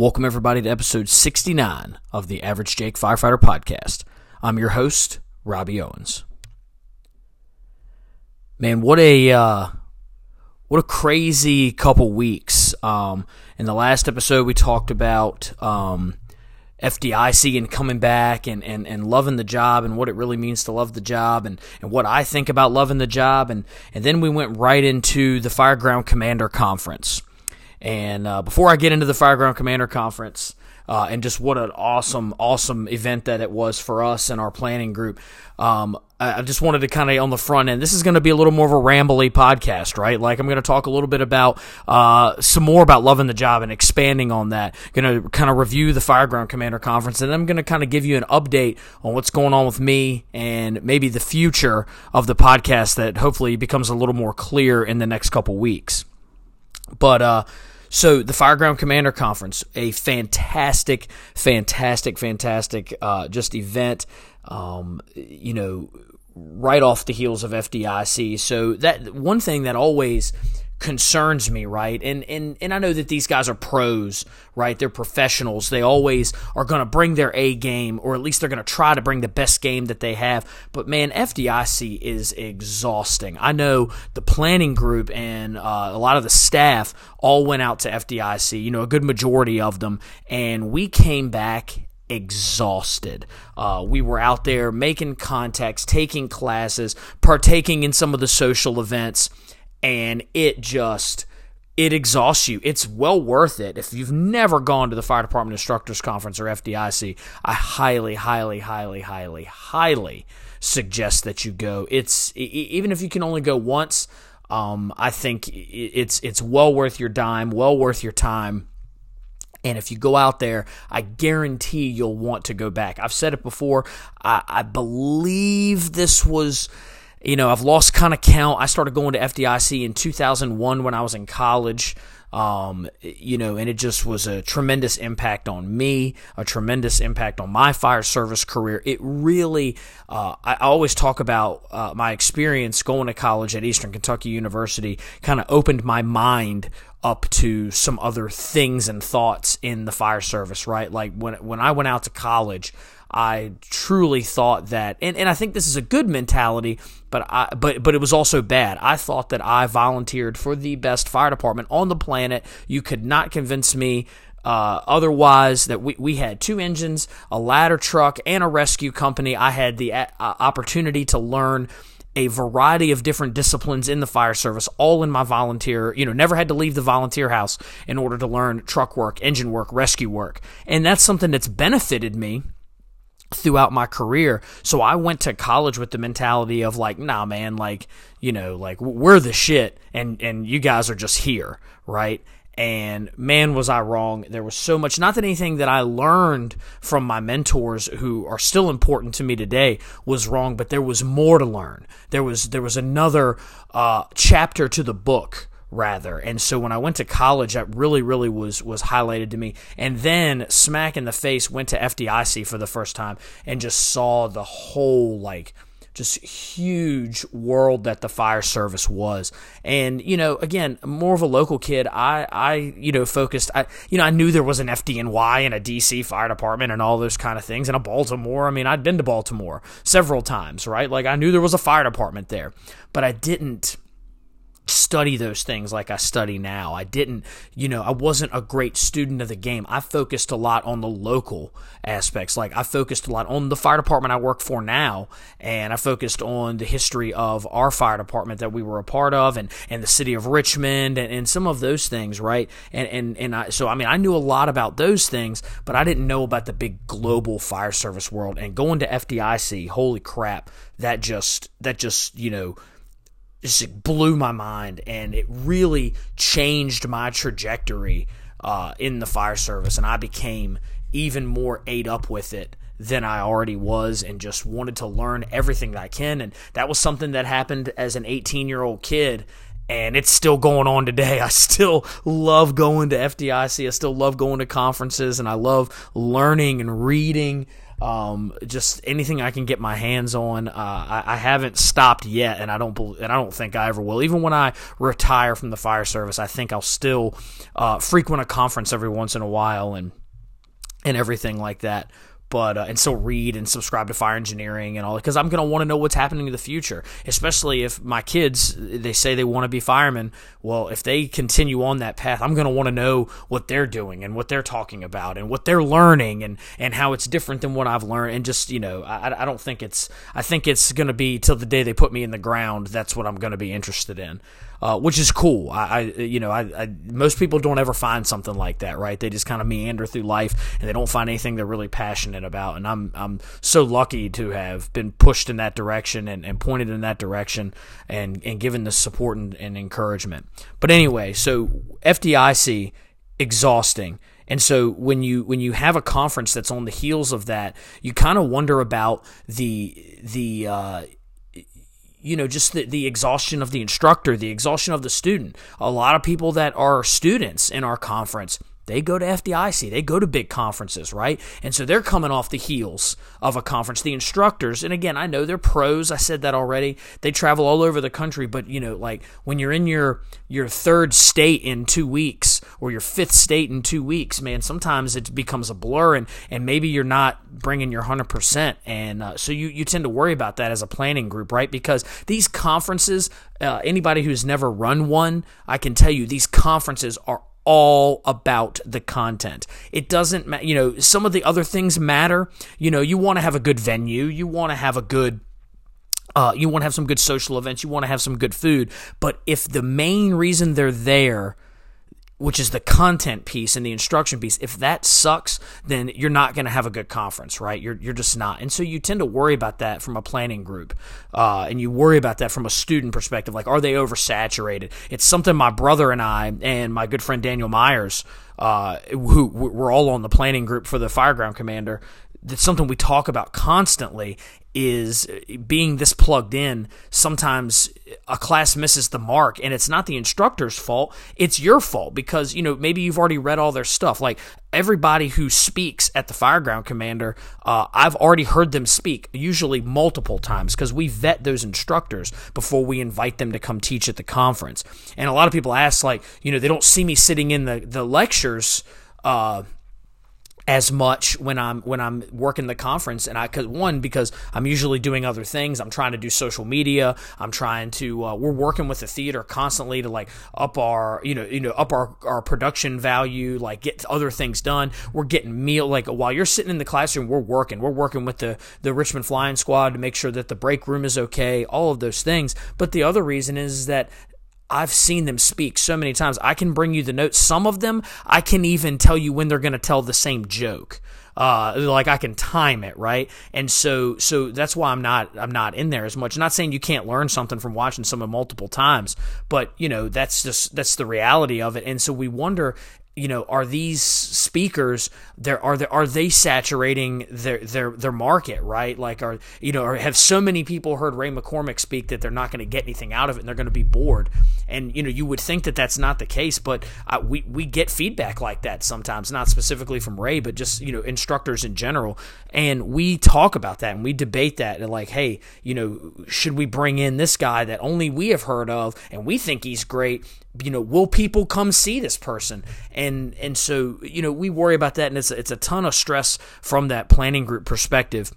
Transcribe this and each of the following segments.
Welcome, everybody, to episode 69 of the Average Jake Firefighter Podcast. I'm your host, Robbie Owens. Man, what a uh, what a crazy couple weeks. Um, in the last episode, we talked about um, FDIC and coming back and, and, and loving the job and what it really means to love the job and, and what I think about loving the job. And, and then we went right into the Fireground Commander Conference. And uh, before I get into the Fireground Commander Conference, uh, and just what an awesome, awesome event that it was for us and our planning group. Um, I just wanted to kind of on the front end. This is going to be a little more of a rambly podcast, right? Like I'm going to talk a little bit about uh, some more about loving the job and expanding on that. Going to kind of review the Fireground Commander Conference, and I'm going to kind of give you an update on what's going on with me and maybe the future of the podcast that hopefully becomes a little more clear in the next couple weeks. But uh, so the Fireground Commander Conference, a fantastic, fantastic, fantastic uh, just event. Um, you know, right off the heels of FDIC. So that one thing that always concerns me, right? And and and I know that these guys are pros, right? They're professionals. They always are going to bring their A game, or at least they're going to try to bring the best game that they have. But man, FDIC is exhausting. I know the planning group and uh, a lot of the staff all went out to FDIC. You know, a good majority of them, and we came back exhausted. Uh, we were out there making contacts, taking classes, partaking in some of the social events and it just it exhausts you. It's well worth it. If you've never gone to the Fire Department Instructors Conference or FDIC, I highly, highly, highly, highly, highly suggest that you go. It's even if you can only go once, um, I think it's it's well worth your dime, well worth your time. And if you go out there, I guarantee you'll want to go back. I've said it before. I, I believe this was you know, I've lost kind of count. I started going to FDIC in 2001 when I was in college. Um, you know, and it just was a tremendous impact on me, a tremendous impact on my fire service career. It really, uh, I always talk about uh, my experience going to college at Eastern Kentucky University, kind of opened my mind up to some other things and thoughts in the fire service, right? Like when when I went out to college, I truly thought that, and, and I think this is a good mentality, but I, but but it was also bad. I thought that I volunteered for the best fire department on the planet. You could not convince me uh, otherwise, that we, we had two engines, a ladder truck, and a rescue company. I had the uh, opportunity to learn a variety of different disciplines in the fire service, all in my volunteer, you know, never had to leave the volunteer house in order to learn truck work, engine work, rescue work. And that's something that's benefited me throughout my career. So I went to college with the mentality of like, nah, man, like, you know, like we're the shit and, and you guys are just here, right? And man, was I wrong. There was so much, not that anything that I learned from my mentors who are still important to me today was wrong, but there was more to learn. There was, there was another, uh, chapter to the book rather. And so when I went to college, that really, really was was highlighted to me. And then smack in the face, went to FDIC for the first time and just saw the whole like just huge world that the fire service was. And, you know, again, more of a local kid, I, I, you know, focused, I, you know, I knew there was an FDNY and a DC fire department and all those kind of things and a Baltimore. I mean, I'd been to Baltimore several times, right? Like I knew there was a fire department there, but I didn't, study those things like I study now. I didn't, you know, I wasn't a great student of the game. I focused a lot on the local aspects. Like I focused a lot on the fire department I work for now, and I focused on the history of our fire department that we were a part of and, and the city of Richmond and, and some of those things, right? And and and I so I mean I knew a lot about those things, but I didn't know about the big global fire service world. And going to FDIC, holy crap, that just that just, you know, just blew my mind and it really changed my trajectory uh, in the fire service and i became even more ate up with it than i already was and just wanted to learn everything that i can and that was something that happened as an 18 year old kid and it's still going on today. I still love going to FDIC. I still love going to conferences, and I love learning and reading Um, just anything I can get my hands on. Uh, I, I, haven't stopped yet, and I don't and I don't think I ever will. Even when I retire from the fire service, I think I'll still uh, frequent a conference every once in a while and and everything like that but uh, and still read and subscribe to fire engineering and all because I'm going to want to know what's happening in the future, especially if my kids they say they want to be firemen. Well, if they continue on that path, I'm going to want to know what they're doing and what they're talking about and what they're learning and and how it's different than what I've learned. And just you know, I, I don't think it's I think it's going to be till the day they put me in the ground. That's what I'm going to be interested in uh, which is cool. I, I you know, I, I, most people don't ever find something like that, right? They just kind of meander through life and they don't find anything they're really passionate about. And I'm I'm so lucky to have been pushed in that direction and, and pointed in that direction and and given the support and, and encouragement. But anyway, so FDIC exhausting. And so when you when you have a conference that's on the heels of that, you kind of wonder about the the uh, you know, just the, the exhaustion of the instructor, the exhaustion of the student. A lot of people that are students in our conference they go to FDIC, they go to big conferences, right? And so they're coming off the heels of a conference. The instructors, and again, I know they're pros. I said that already. They travel all over the country, but you know, like when you're in your your third state in two weeks or your fifth state in two weeks, man, sometimes it becomes a blur, and and maybe you're not bringing your hundred percent, and uh, so you you tend to worry about that as a planning group, right? Because these conferences, uh, anybody who's never run one, I can tell you, these conferences are all about the content. It doesn't matter, you know, some of the other things matter. You know, you want to have a good venue, you want to have a good uh, you want to have some good social events, you want to have some good food. But if the main reason they're there which is the content piece and the instruction piece. If that sucks, then you're not going to have a good conference, right? You're, you're just not. And so you tend to worry about that from a planning group. Uh, and you worry about that from a student perspective. Like, are they oversaturated? It's something my brother and I and my good friend Daniel Myers, uh, who we're all on the planning group for the Fireground Commander, that's something we talk about constantly is being this plugged in sometimes a class misses the mark and it's not the instructor's fault it's your fault because you know maybe you've already read all their stuff. Like everybody who speaks at the fireground commander uh, i've already heard them speak usually multiple times because we vet those instructors before we invite them to come teach at the conference. And a lot of people ask like you know they don't see me sitting in the, the lectures uh, as much when I'm when I'm working the conference and I cause one because I'm usually doing other things. I'm trying to do social media. I'm trying to uh, we're working with the theater constantly to like up our you know you know up our, our production value like get other things done. We're getting meal like while you're sitting in the classroom we're working. We're working with the the Richmond flying squad to make sure that the break room is okay all of those things. But the other reason is that I've seen them speak so many times. I can bring you the notes. Some of them, I can even tell you when they're going to tell the same joke. Uh, like I can time it right, and so so that's why I'm not I'm not in there as much. Not saying you can't learn something from watching someone multiple times, but you know that's just that's the reality of it. And so we wonder you know, are these speakers there are there are they saturating their their their market, right? Like are you know, or have so many people heard Ray McCormack speak that they're not going to get anything out of it and they're going to be bored. And you know, you would think that that's not the case, but uh, we we get feedback like that sometimes, not specifically from Ray, but just you know, instructors in general. And we talk about that and we debate that and like, hey, you know, should we bring in this guy that only we have heard of and we think he's great? You know, will people come see this person? And and so you know, we worry about that, and it's it's a ton of stress from that planning group perspective.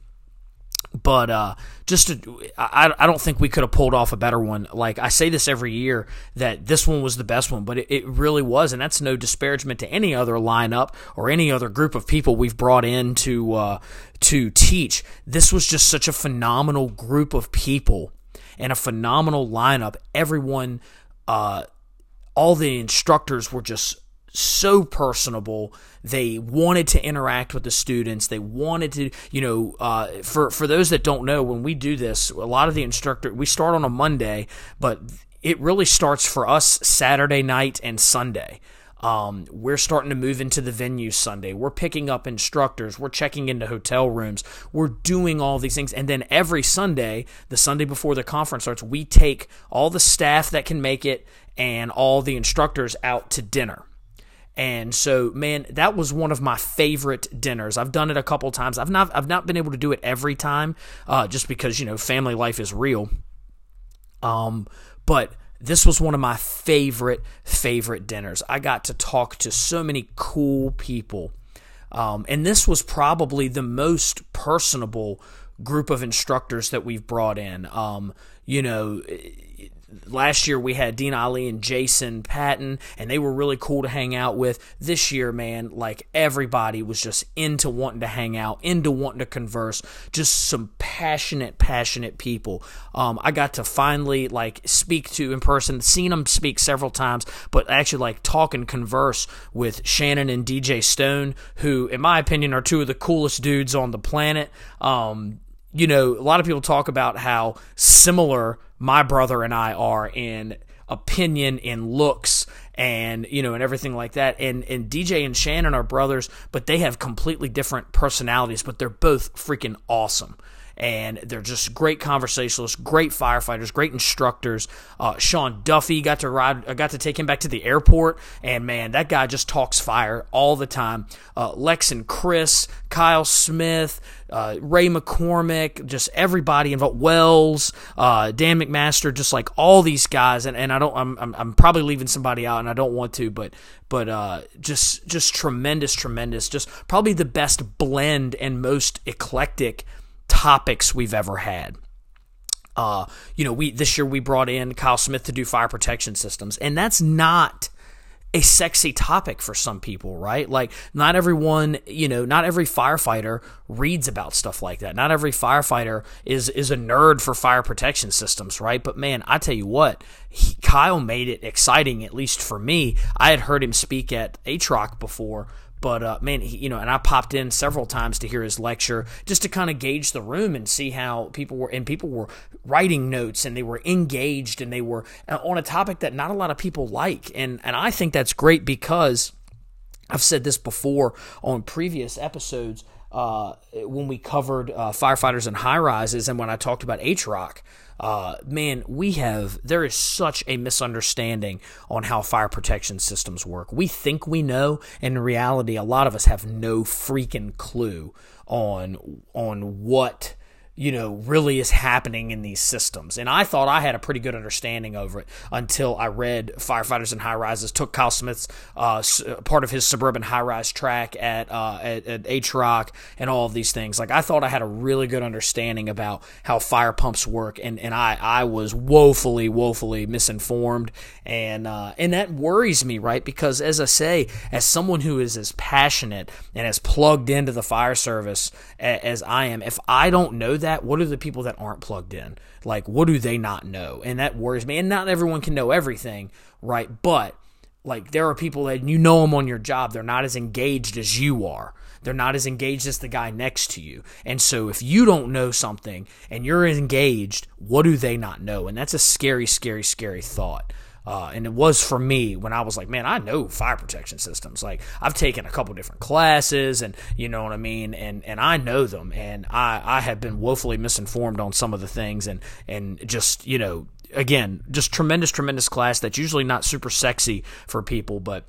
But uh, just to, I, I don't think we could have pulled off a better one. Like I say this every year that this one was the best one, but it, it really was, and that's no disparagement to any other lineup or any other group of people we've brought in to uh, to teach. This was just such a phenomenal group of people and a phenomenal lineup. Everyone uh, all the instructors were just so personable. They wanted to interact with the students. They wanted to, you know, uh, for for those that don't know, when we do this, a lot of the instructor we start on a Monday, but it really starts for us Saturday night and Sunday. Um, we're starting to move into the venue Sunday. We're picking up instructors. We're checking into hotel rooms. We're doing all these things. And then every Sunday, the Sunday before the conference starts, we take all the staff that can make it and all the instructors out to dinner. And so, man, that was one of my favorite dinners. I've done it a couple times. I've not I've not been able to do it every time, uh, just because you know family life is real. Um, but this was one of my favorite favorite dinners. I got to talk to so many cool people, um, and this was probably the most personable group of instructors that we've brought in. Um, you know, last year we had Dean Ali and Jason Patton, and they were really cool to hang out with. This year, man, like everybody was just into wanting to hang out, into wanting to converse. Just some passionate, passionate people. Um, I got to finally like speak to in person, seen them speak several times, but actually like talk and converse with Shannon and DJ Stone, who, in my opinion, are two of the coolest dudes on the planet. Um, you know, a lot of people talk about how similar my brother and I are in opinion, in looks, and you know, and everything like that. And and DJ and Shannon are brothers, but they have completely different personalities, but they're both freaking awesome and they're just great conversationalists, great firefighters, great instructors. Uh, Sean Duffy got to ride, I got to take him back to the airport, and man, that guy just talks fire all the time. Uh, Lex and Chris, Kyle Smith, uh, Ray McCormack, just everybody involved. Wells, uh, Dan McMaster, just like all these guys, and, and I don't, I'm, I'm, I'm probably leaving somebody out, and I don't want to, but but uh, just just tremendous, tremendous, just probably the best blend and most eclectic topics we've ever had. Uh, you know, we this year we brought in Kyle Smith to do fire protection systems, and that's not a sexy topic for some people, right? Like, not everyone, you know, not every firefighter reads about stuff like that. Not every firefighter is is a nerd for fire protection systems, right? But man, I tell you what, he, Kyle made it exciting, at least for me. I had heard him speak at ATROC before, but uh, man, he, you know, and I popped in several times to hear his lecture just to kind of gauge the room and see how people were. And people were writing notes and they were engaged and they were uh, on a topic that not a lot of people like. And and I think that's great because I've said this before on previous episodes. Uh, when we covered uh, firefighters and high rises, and when I talked about ATROC, uh, man, we have, there is such a misunderstanding on how fire protection systems work. We think we know, and in reality, a lot of us have no freaking clue on, on what you know, really is happening in these systems. And I thought I had a pretty good understanding over it until I read Firefighters and High Rises, took Kyle Smith's uh, part of his suburban high rise track at, uh, at, at ATROC and all of these things. Like, I thought I had a really good understanding about how fire pumps work, and, and I, I was woefully, woefully misinformed. And, uh, and that worries me, right? Because, as I say, as someone who is as passionate and as plugged into the fire service as I am, if I don't know that, what are the people that aren't plugged in? Like, what do they not know? And that worries me. And not everyone can know everything, right? But like, there are people that you know them on your job. They're not as engaged as you are. They're not as engaged as the guy next to you. And so if you don't know something and you're engaged, what do they not know? And that's a scary, scary, scary thought. Uh, and it was for me when I was like, man, I know fire protection systems. Like I've taken a couple different classes, and you know what I mean, and and I know them, and I I have been woefully misinformed on some of the things, and and just you know again, just tremendous, tremendous class that's usually not super sexy for people, but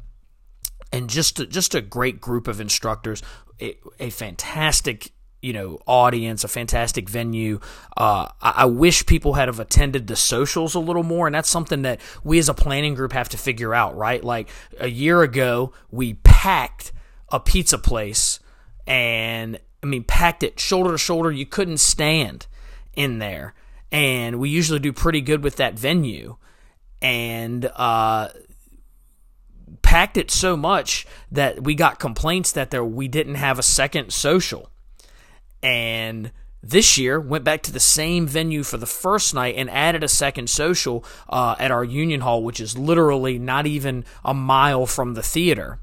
and just just a great group of instructors, a, a fantastic you know audience, a fantastic venue. Uh, I, I, wish people had have attended the socials a little more, and that's something that we as a planning group have to figure out. Right, like a year ago, we packed a pizza place, and I mean packed it shoulder to shoulder. You couldn't stand in there, and we usually do pretty good with that venue, and uh, packed it so much that we got complaints that there we didn't have a second social and this year went back to the same venue for the first night and added a second social uh, at our union hall which is literally not even a mile from the theater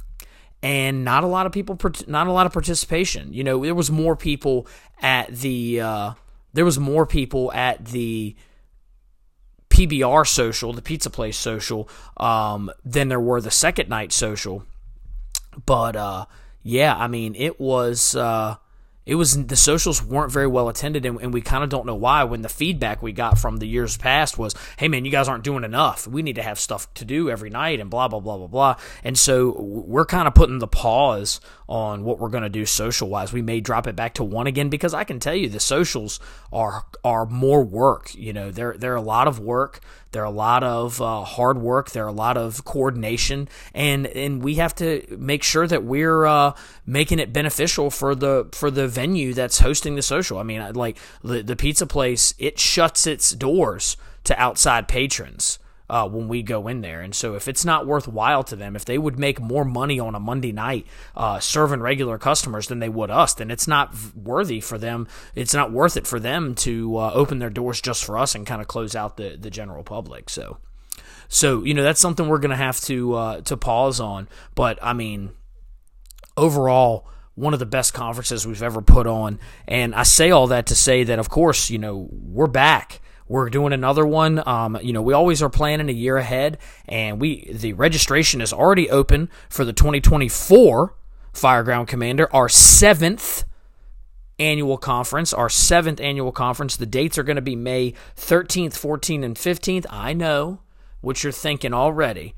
and not a lot of people not a lot of participation you know there was more people at the uh, there was more people at the PBR social, the pizza place social, um, than there were the second night social. But uh, yeah, I mean, it was uh, it was the socials weren't very well attended and, and we kind of don't know why when the feedback we got from the years past was hey man you guys aren't doing enough. We need to have stuff to do every night and blah blah blah blah blah. And so we're kind of putting the pause on what we're going to do social wise we may drop it back to one again because i can tell you the socials are are more work you know? They're they're a lot of work. They're a lot of uh, hard work. They're a lot of coordination, and and we have to make sure that we're uh, making it beneficial for the for the venue that's hosting the social. I mean, like the the pizza place, it shuts its doors to outside patrons uh, when we go in there. And so if it's not worthwhile to them, if they would make more money on a Monday night uh, serving regular customers than they would us, then it's not worthy for them. It's not worth it for them to uh, open their doors just for us and kind of close out the, the general public. So. So you know that's something we're gonna have to uh, to pause on. But I mean, overall, one of the best conferences we've ever put on. And I say all that to say that, of course, you know, we're back. We're doing another one. Um, you know, we always are planning a year ahead, and we the registration is already open for the 2024 Fireground Commander, our seventh annual conference, our seventh annual conference. The dates are going to be May 13th, 14th, and 15th. I know what you're thinking already.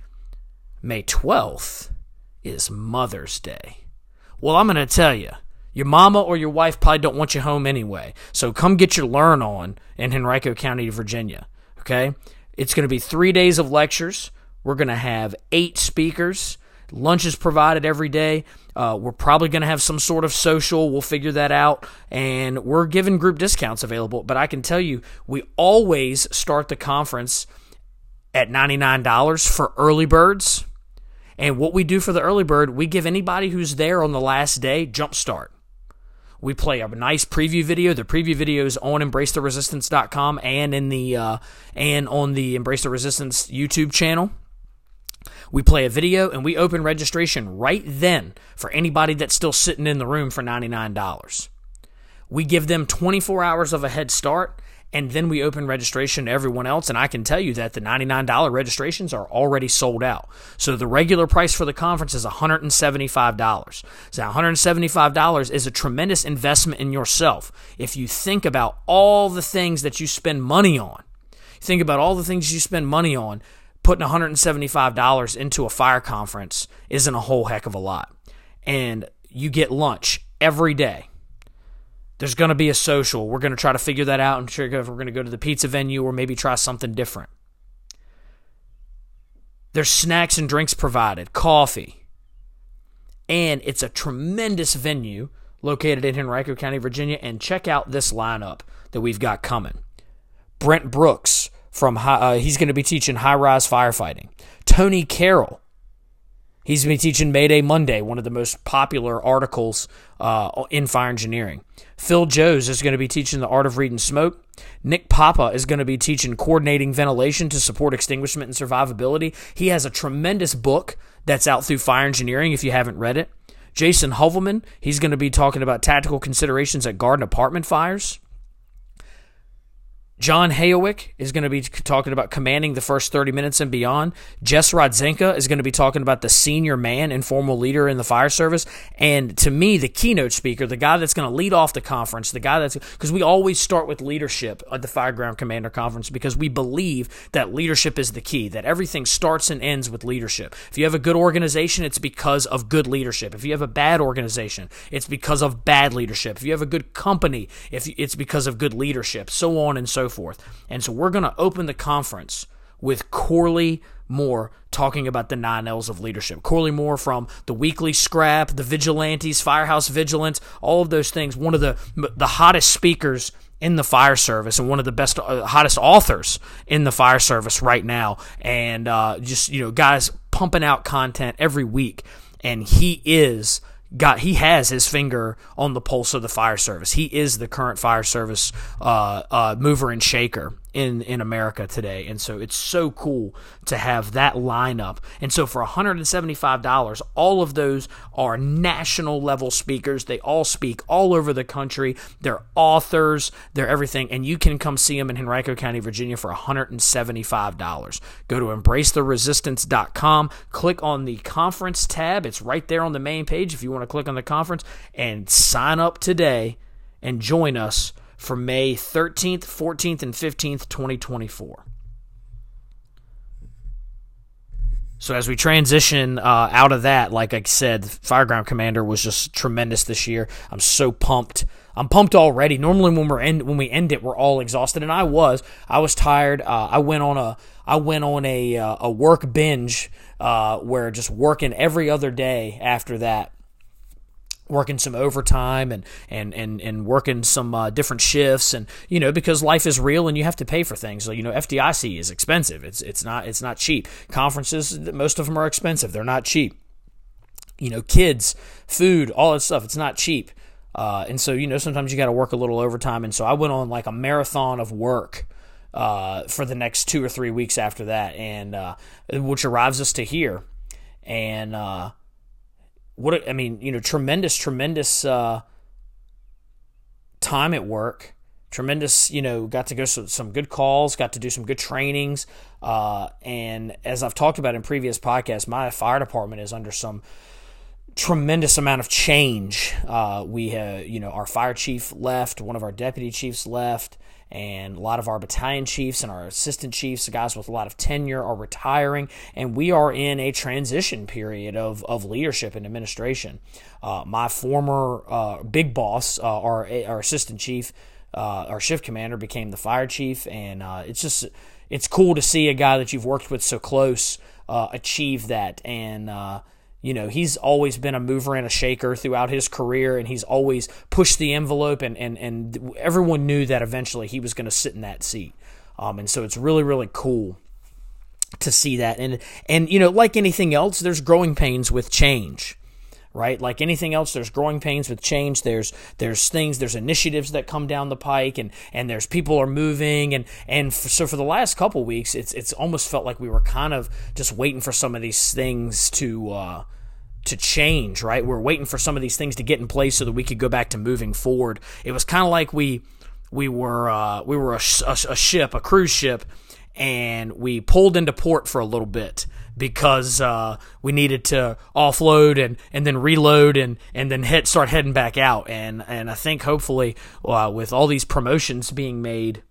May 12th is Mother's Day. Well, I'm going to tell you, your mama or your wife probably don't want you home anyway. So come get your learn on in Henrico County, Virginia. Okay? It's going to be three days of lectures. We're going to have eight speakers. Lunch is provided every day. Uh, we're probably going to have some sort of social. We'll figure that out. And we're giving group discounts available. But I can tell you, we always start the conference at $99 for early birds. And what we do for the early bird, we give anybody who's there on the last day jump start. We play a nice preview video. The preview video is on embracetheresistance.com and in the uh, and on the Embrace the Resistance YouTube channel. We play a video and we open registration right then for anybody that's still sitting in the room for $99. We give them 24 hours of a head start and then we open registration to everyone else. And I can tell you that the $99 registrations are already sold out. So the regular price for the conference is $175. So $175 is a tremendous investment in yourself. If you think about all the things that you spend money on, think about all the things you spend money on, putting $175 into a fire conference isn't a whole heck of a lot. And you get lunch every day there's going to be a social. We're going to try to figure that out and figure if we're going to go to the pizza venue or maybe try something different. There's snacks and drinks provided, coffee. And it's a tremendous venue located in Henrico County, Virginia. And check out this lineup that we've got coming. Brent Brooks from uh, he's going to be teaching high rise firefighting. Tony Carroll He's been teaching Mayday Monday, one of the most popular articles uh, in fire engineering. Phil Joes is going to be teaching the art of reading smoke. Nick Papa is going to be teaching coordinating ventilation to support extinguishment and survivability. He has a tremendous book that's out through fire engineering if you haven't read it. Jason Hoevelmann, he's going to be talking about tactical considerations at garden apartment fires. John Hayowick is going to be talking about commanding the first 30 minutes and beyond. Jess Rodzenka is going to be talking about the senior man, and formal leader in the fire service. And to me, the keynote speaker, the guy that's going to lead off the conference, the guy that's because we always start with leadership at the Fireground Commander Conference because we believe that leadership is the key, that everything starts and ends with leadership. If you have a good organization, it's because of good leadership. If you have a bad organization, it's because of bad leadership. If you have a good company, if it's because of good leadership, so on and so forth. And so we're going to open the conference with Corley Moore talking about the nine L's of leadership. Corley Moore from the Weekly Scrap, the Vigilantes, Firehouse Vigilance, all of those things. One of the the hottest speakers in the fire service and one of the best, uh, hottest authors in the fire service right now. And uh, just you know, guys pumping out content every week. And he is got he has his finger on the pulse of the fire service. He is the current fire service uh, uh, mover and shaker in in America today, and so it's so cool to have that lineup. And so for $175, all of those are national level speakers. They all speak all over the country. They're authors. They're everything, and you can come see them in Henrico County, Virginia, for $175. Go to embracetheresistance.com. Click on the conference tab. It's right there on the main page if you want to click on the conference and sign up today and join us for May 13th, 14th, and 15th, 2024. So as we transition uh, out of that, like I said, Fireground Commander was just tremendous this year. I'm so pumped. I'm pumped already. Normally when we're end, when we end it, we're all exhausted, and I was. I was tired. Uh, I went on a I went on a uh, a work binge uh, where just working every other day after that working some overtime and and and and working some uh, different shifts and you know because life is real and you have to pay for things. So you know FDIC is expensive. It's it's not it's not cheap. Conferences most of them are expensive. They're not cheap. You know kids food all that stuff it's not cheap. Uh, and so you know sometimes you got to work a little overtime. And so I went on like a marathon of work uh, for the next two or three weeks after that. And uh, which arrives us to here. And what I mean, you know, tremendous, tremendous uh, time at work. Tremendous, you know, got to go to some good calls, got to do some good trainings, uh, and as I've talked about in previous podcasts, my fire department is under some tremendous amount of change. Uh, we have, you know, our fire chief left, one of our deputy chiefs left and a lot of our battalion chiefs and our assistant chiefs, the guys with a lot of tenure, are retiring, and we are in a transition period of, of leadership and administration. Uh, my former uh, big boss, uh, our, our assistant chief, uh, our shift commander, became the fire chief, and uh, it's just it's cool to see a guy that you've worked with so close uh, achieve that, and you know, he's always been a mover and a shaker throughout his career, and he's always pushed the envelope, and, and, and everyone knew that eventually he was going to sit in that seat. Um, and so it's really, really cool to see that. And, and, you know, like anything else, there's growing pains with change right? Like anything else, there's growing pains with change. There's there's things, there's initiatives that come down the pike, and and there's people are moving, and and so for the last couple weeks, it's it's almost felt like we were kind of just waiting for some of these things to. Uh, to change, right? We're waiting for some of these things to get in place so that we could go back to moving forward. It was kind of like we we were uh, we were a, a, a ship, a cruise ship, and we pulled into port for a little bit because uh, we needed to offload and, and then reload and, and then hit, start heading back out. And, and I think hopefully uh, with all these promotions being made,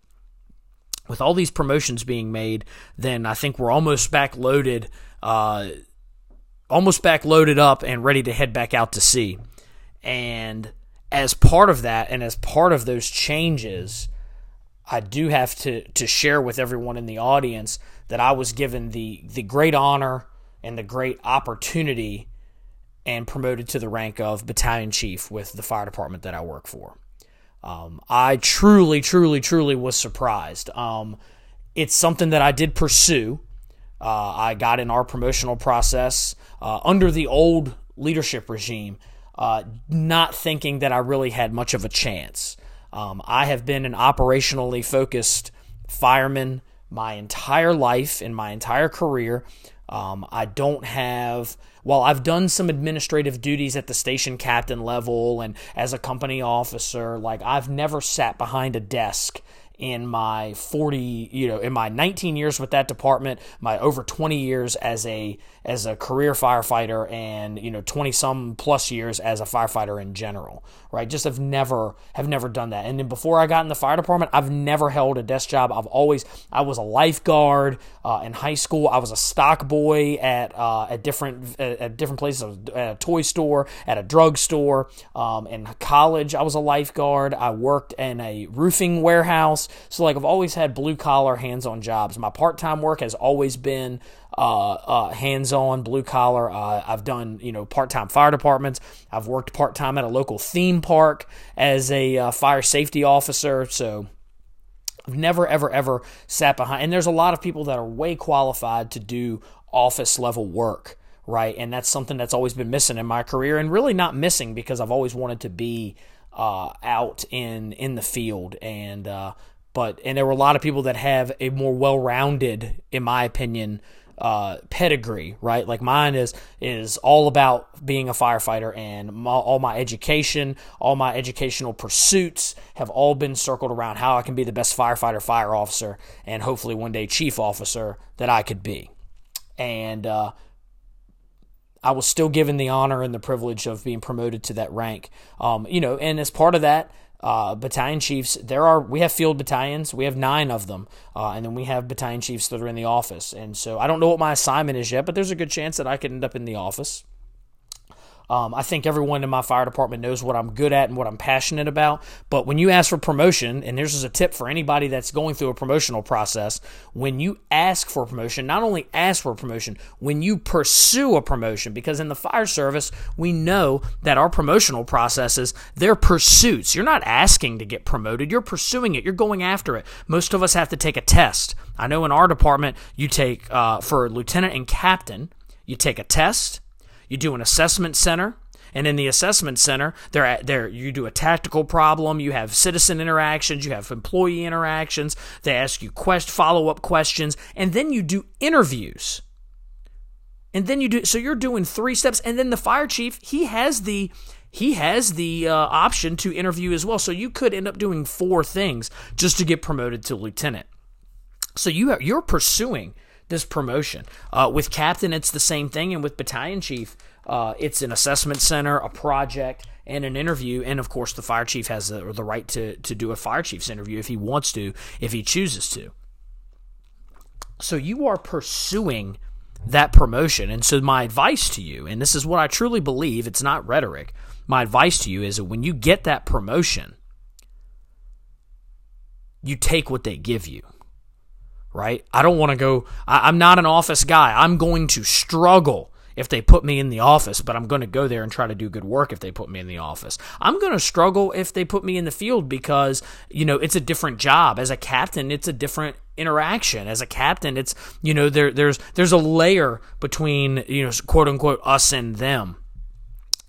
with all these promotions being made, then I think we're almost back loaded, uh, almost back loaded up and ready to head back out to sea. And as part of that, and as part of those changes, I do have to to share with everyone in the audience that I was given the the great honor and the great opportunity and promoted to the rank of battalion chief with the fire department that I work for. Um, I truly, truly, truly was surprised. Um, it's something that I did pursue. Uh, I got in our promotional process uh, under the old leadership regime, uh, not thinking that I really had much of a chance. Um, I have been an operationally focused fireman my entire life and my entire career. Um, I don't have, while I've done some administrative duties at the station captain level and as a company officer, like I've never sat behind a desk in my 40 you know in my 19 years with that department my over 20 years as a as a career firefighter and you know 20 some plus years as a firefighter in general right? Just have never have never done that. And then before i got in the fire department i've never held a desk job. I've always i was a lifeguard uh, in high school. I was a stock boy at uh, at different at, at different places. At a toy store at a drugstore um, in college i was a lifeguard. I worked in a roofing warehouse so like I've always had blue collar, hands on jobs. My part time work has always been uh, uh, hands on, blue collar. Uh, I've done you know part time fire departments. I've worked part time at a local theme park as a uh, fire safety officer. So. I've never, ever, ever sat behind. And there's a lot of people that are way qualified to do office level work, right? And that's something that's always been missing in my career, and really not missing because I've always wanted to be uh, out in in the field and uh, but and there were a lot of people that have a more well-rounded, in my opinion, uh, pedigree, right? Like mine is is all about being a firefighter, and my, all my education, all my educational pursuits have all been circled around how I can be the best firefighter, fire officer, and hopefully one day chief officer that I could be. And uh, I was still given the honor and the privilege of being promoted to that rank. Um, you know, and as part of that, uh, battalion chiefs. There are we have field battalions. We have nine of them, uh, and then we have battalion chiefs that are in the office. And so I don't know what my assignment is yet, but there's a good chance that I could end up in the office. Um, I think everyone in my fire department knows what I'm good at and what I'm passionate about. But when you ask for promotion, and this is a tip for anybody that's going through a promotional process, when you ask for promotion, not only ask for promotion, when you pursue a promotion, because in the fire service, we know that our promotional processes, they're pursuits. You're not asking to get promoted, you're pursuing it, you're going after it. Most of us have to take a test. I know in our department, you take, uh, for lieutenant and captain, you take a test you do an assessment center, and in the assessment center, there, there you do a tactical problem. You have citizen interactions. You have employee interactions. They ask you quest follow up questions, and then you do interviews. And then you do so. You're doing three steps, and then the fire chief he has the he has the uh, option to interview as well. So you could end up doing four things just to get promoted to lieutenant. So you have, you're pursuing this promotion. Uh, with captain, it's the same thing, and with battalion chief, uh, it's an assessment center, a project, and an interview. And of course, the fire chief has the, the right to, to do a fire chief's interview if he wants to, if he chooses to. So you are pursuing that promotion. And so, my advice to you, and this is what I truly believe, it's not rhetoric. My advice to you is that when you get that promotion, you take what they give you right? I don't want to go, I, am not an office guy. I'm going to struggle if they put me in the office, but I'm going to go there and try to do good work if they put me in the office. I'm going to struggle if they put me in the field because, you know, it's a different job. As a captain, it's a different interaction. As a captain, it's, you know, there there's there's a layer between, you know, quote unquote us and them.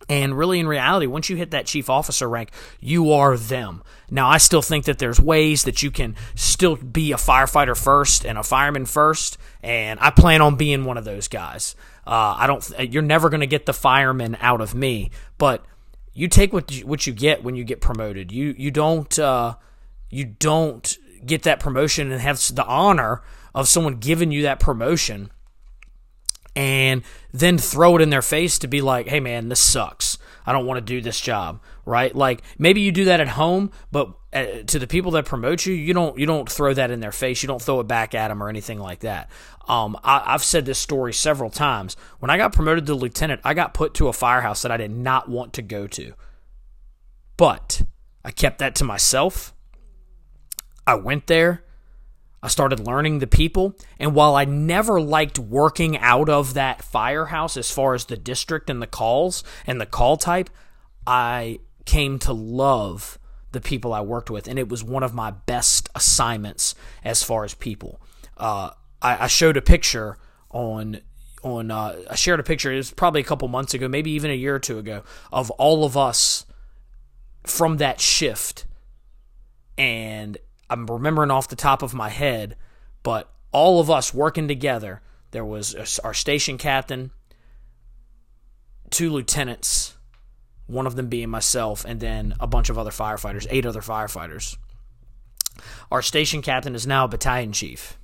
And really, in reality, once you hit that chief officer rank, you are them. Now, I still think that there's ways that you can still be a firefighter first and a fireman first, and I plan on being one of those guys. Uh, I don't. You're never going to get the fireman out of me, but you take what you, what you get when you get promoted. You you don't uh, you don't get that promotion and have the honor of someone giving you that promotion and then throw it in their face to be like, hey man, this sucks. I don't want to do this job, right? Like maybe you do that at home, but uh, to the people that promote you, you don't you don't throw that in their face. You don't throw it back at them or anything like that. Um, I, have said this story several times. When I got promoted to lieutenant, I got put to a firehouse that I did not want to go to, but I kept that to myself. I went there. I started learning the people. And while I never liked working out of that firehouse as far as the district and the calls and the call type, I came to love the people I worked with. And it was one of my best assignments as far as people. Uh, I, I, showed a picture on. On, uh, I shared a picture. It was probably a couple months ago, maybe even a year or two ago, of all of us from that shift, and I'm remembering off the top of my head, but all of us working together. There was our station captain, two lieutenants, one of them being myself, and then a bunch of other firefighters, eight other firefighters. Our station captain is now a battalion chief.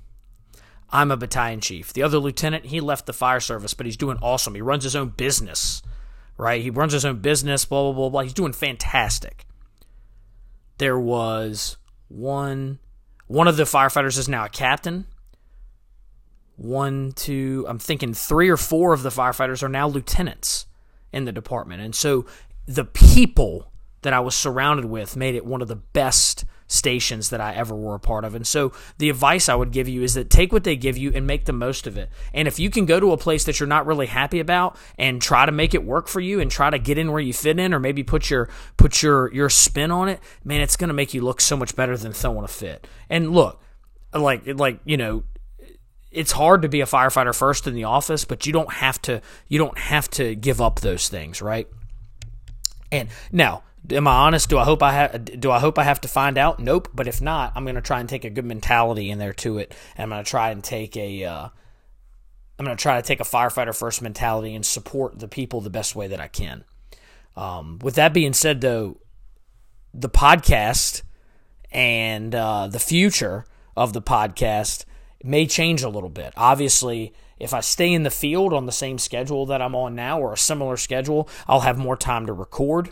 I'm a battalion chief. The other lieutenant, he left the fire service, but he's doing awesome. He runs his own business, right? He runs his own business, blah, blah, blah, blah. He's doing fantastic. There was one one of the firefighters is now a captain. One, two, I'm thinking three or four of the firefighters are now lieutenants in the department. And so the people that I was surrounded with made it one of the best stations that I ever were a part of. And so the advice I would give you is that take what they give you and make the most of it. And if you can go to a place that you're not really happy about and try to make it work for you and try to get in where you fit in or maybe put your put your your spin on it, man, it's going to make you look so much better than throwing a fit. And look, like like, you know, it's hard to be a firefighter first in the office, but you don't have to you don't have to give up those things, right? And now, Am I honest? Do I hope I have? Do I hope I have to find out? Nope. But if not, I'm to try and take a good mentality in there to it, and I'm to try and take a. Uh, I'm to try to take a firefighter first mentality and support the people the best way that I can. Um, with that being said, though, the podcast and uh, the future of the podcast may change a little bit. Obviously, if I stay in the field on the same schedule that I'm on now or a similar schedule, I'll have more time to record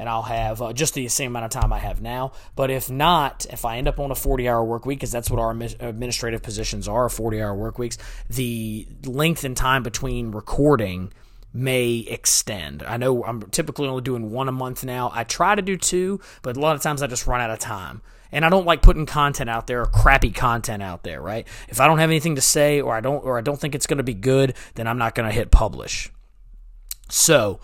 and I'll have uh, just the same amount of time I have now. But if not, if I end up on a 40 hour work week, because that's what our administrative positions are 40 hour work weeks, the length and time between recording may extend. I know I'm typically only doing one a month now. I try to do two, but a lot of times I just run out of time. And I don't like putting content out there or crappy content out there, right? If I don't have anything to say or I don't or I don't think it's going to be good, then I'm not going to hit publish. So,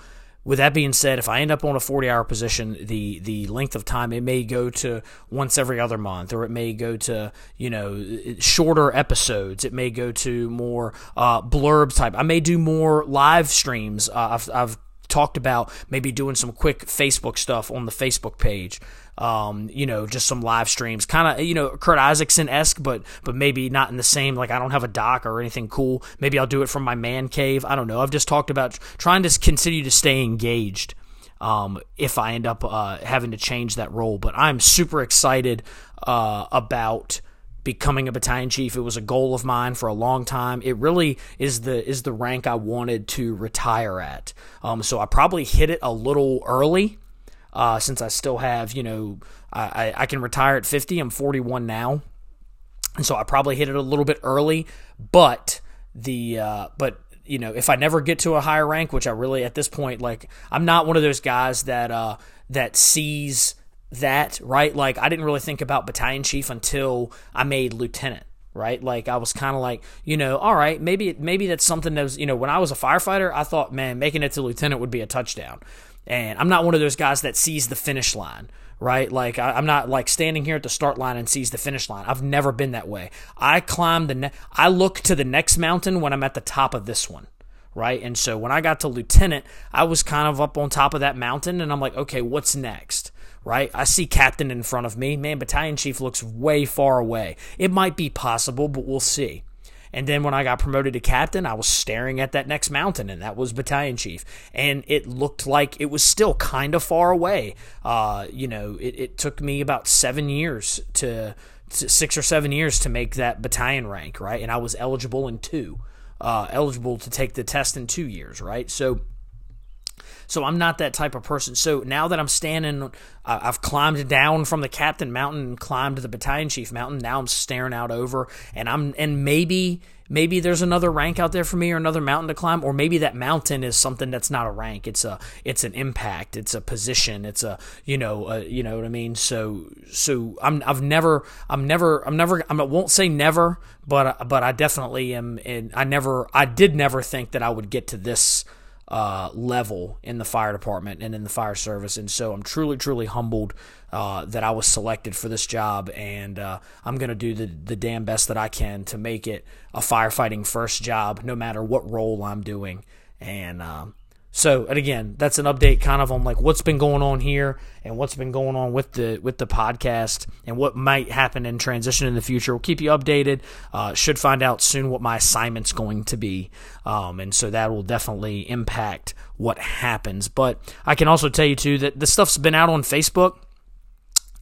with that being said, if I end up on a 40 hour position, the the length of time it may go to once every other month, or it may go to you know shorter episodes. It may go to more uh, blurb type. I may do more live streams. Uh, I've, I've talked about maybe doing some quick Facebook stuff on the Facebook page. Um, you know, just some live streams, kind of, you know, Kurt Isaacson esque, but but maybe not in the same. Like I don't have a dock or anything cool. Maybe I'll do it from my man cave. I don't know. I've just talked about trying to continue to stay engaged. Um, if I end up uh, having to change that role, but I'm super excited uh, about becoming a battalion chief. It was a goal of mine for a long time. It really is the is the rank I wanted to retire at. Um, so I probably hit it a little early, uh, since I still have you know I, I can retire at 50. I'm 41 now, and so I probably hit it a little bit early. But the uh, but you know if I never get to a higher rank, which I really at this point like I'm not one of those guys that uh, that sees that, right? Like I didn't really think about battalion chief until I made lieutenant, right? Like I was kind of like, you know, all right, maybe maybe that's something that was, you know, when I was a firefighter, I thought, man, making it to lieutenant would be a touchdown. And I'm not one of those guys that sees the finish line, right? Like I, am not like standing here at the start line and sees the finish line. I've never been that way. I climb the, ne- I look to the next mountain when I'm at the top of this one right? And so when I got to lieutenant, I was kind of up on top of that mountain and I'm like, okay, what's next? right? I see captain in front of me. Man, battalion chief looks way far away. It might be possible, but we'll see. And then when I got promoted to captain, I was staring at that next mountain, and that was battalion chief. And it looked like it was still kind of far away. Uh, you know, it, it took me about seven years to, to, six or seven years to make that battalion rank, right? And I was eligible in two, uh, eligible to take the test in two years, right? So so I'm not that type of person. So now that I'm standing, uh, I've climbed down from the captain mountain and climbed the battalion chief mountain. Now I'm staring out over, and I'm and maybe maybe there's another rank out there for me or another mountain to climb or maybe that mountain is something that's not a rank it's a it's an impact it's a position it's a you know a, you know what i mean so so i'm i've never i'm never i'm never i won't say never but but i definitely am and i never i did never think that i would get to this uh, level in the fire department and in the fire service. And so I'm truly, truly humbled uh, that I was selected for this job. And uh, I'm going to do the, the damn best that I can to make it a firefighting first job, no matter what role I'm doing. And um, so, and again, that's an update kind of on like what's been going on here and what's been going on with the with the podcast and what might happen in transition in the future. We'll keep you updated. Uh, should find out soon what my assignment's going to be, um, and so that will definitely impact what happens. But I can also tell you too that the stuff's been out on Facebook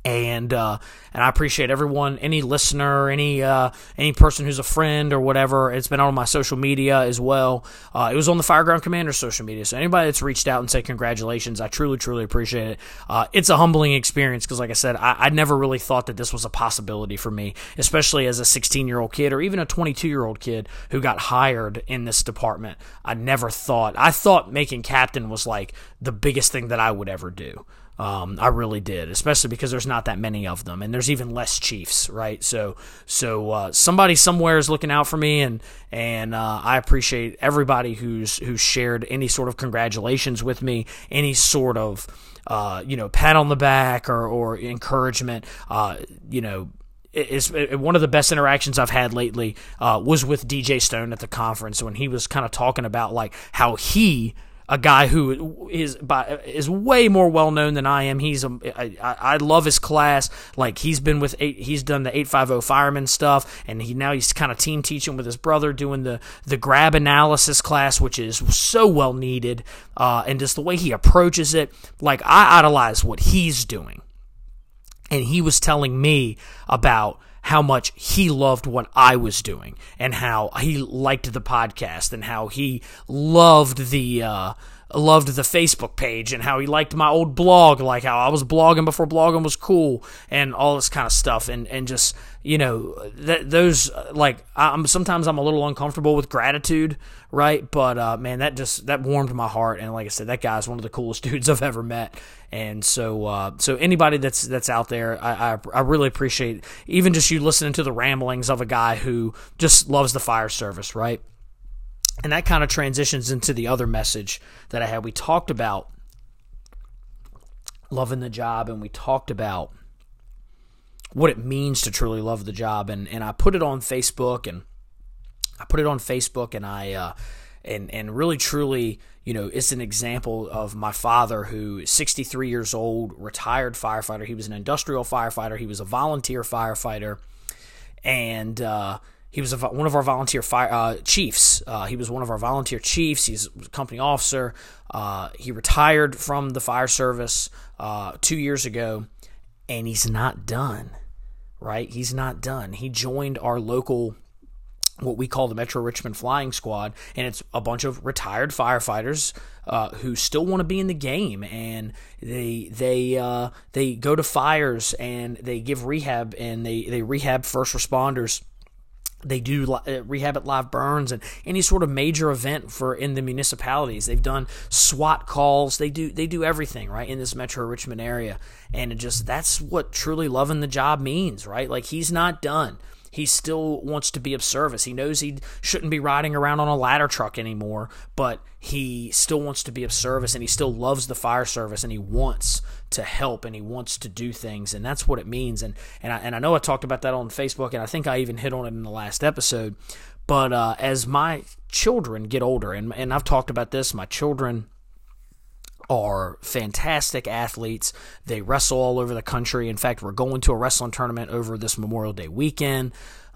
and uh, and I appreciate everyone, any listener, any uh, any person who's a friend or whatever. It's been on my social media as well. Uh, it was on the Fireground Commander social media. So anybody that's reached out and said congratulations, I truly truly appreciate it. Uh, it's a humbling experience because, like I said, I, I never really thought that this was a possibility for me, especially as a 16 year old kid or even a 22 year old kid who got hired in this department. I never thought. I thought making captain was like the biggest thing that I would ever do. Um, I really did, especially because there's not that many of them, and there's even less Chiefs, right? So, so uh, somebody somewhere is looking out for me, and and uh, I appreciate everybody who's who's shared any sort of congratulations with me, any sort of uh, you know pat on the back or or encouragement. Uh, you know, is one of the best interactions I've had lately uh, was with DJ Stone at the conference when he was kind of talking about like how he a guy who is by, is way more well known than I am. He's a I, I love his class. Like he's been with eight, he's done the eight five zero fireman stuff, and he now he's kind of team teaching with his brother, doing the the grab analysis class, which is so well needed. Uh, and just the way he approaches it, like I idolize what he's doing, and he was telling me about how much he loved what I was doing and how he liked the podcast and how he loved the uh, loved the Facebook page and how he liked my old blog, like how I was blogging before blogging was cool and all this kind of stuff and and just you know that those like I'm sometimes I'm a little uncomfortable with gratitude, right? But uh, man, that just that warmed my heart and like I said, that guy's one of the coolest dudes I've ever met and so, uh, so anybody that's that's out there, I, I, I really appreciate even just you listening to the ramblings of a guy who just loves the fire service, right? And that kind of transitions into the other message that I had. We talked about loving the job, and we talked about what it means to truly love the job, and and I put it on Facebook, and I put it on Facebook, and I. Uh, and and really truly you know it's an example of my father who is 63 years old retired firefighter he was an industrial firefighter he was a volunteer firefighter and uh, he was a, one of our volunteer fire uh, chiefs. Uh, he was one of our volunteer chiefs. He's a company officer. Uh, he retired from the fire service uh, two years ago, and he's not done. Right? He's not done. He joined our local what we call the Metro Richmond Flying Squad, and it's a bunch of retired firefighters uh, who still want to be in the game, and they they uh, they go to fires and they give rehab and they they rehab first responders. They do uh, rehab at live burns and any sort of major event for in the municipalities. They've done SWAT calls. They do they do everything right in this Metro Richmond area, and it just that's what truly loving the job means, right? Like he's not done he still wants to be of service. He knows he shouldn't be riding around on a ladder truck anymore, but he still wants to be of service and he still loves the fire service and he wants to help and he wants to do things and that's what it means and and I, and I know I talked about that on Facebook and I think I even hit on it in the last episode but uh, as my children get older and and I've talked about this my children are fantastic athletes. They wrestle all over the country. In fact, we're going to a wrestling tournament over this Memorial Day weekend.